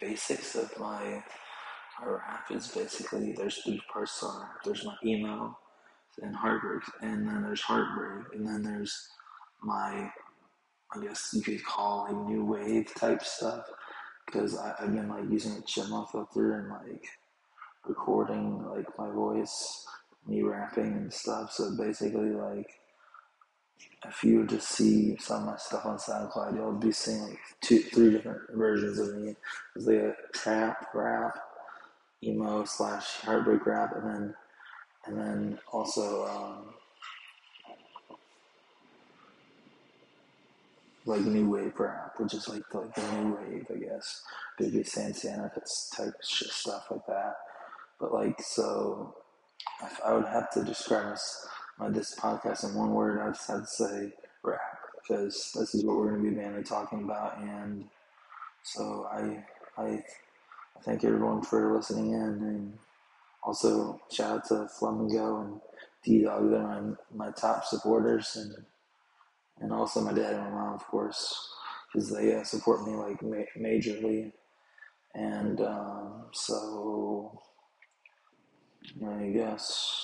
basics of my my rap is basically there's three parts. There's my email and heartbreak, and then there's heartbreak, and then there's my I guess you could call like new wave type stuff because I've been like using a Chinma filter and like recording like my voice, me rapping and stuff. So basically, like if you just see some of my stuff on SoundCloud, you'll be seeing like two, three different versions of me. There's like a trap rap, emo slash heartbreak rap, and then and then also um, like new wave rap, which is like like the new wave, I guess. Baby Santana type stuff like that. But like so, if I would have to describe this, my this podcast in one word, just have to say rap because this is what we're going to be mainly talking about. And so I I I thank everyone for listening in, and also shout out to Flamingo and D Dog. They're my my top supporters and and also my dad and my mom, of course, because they uh, support me like ma- majorly. And um, so, I guess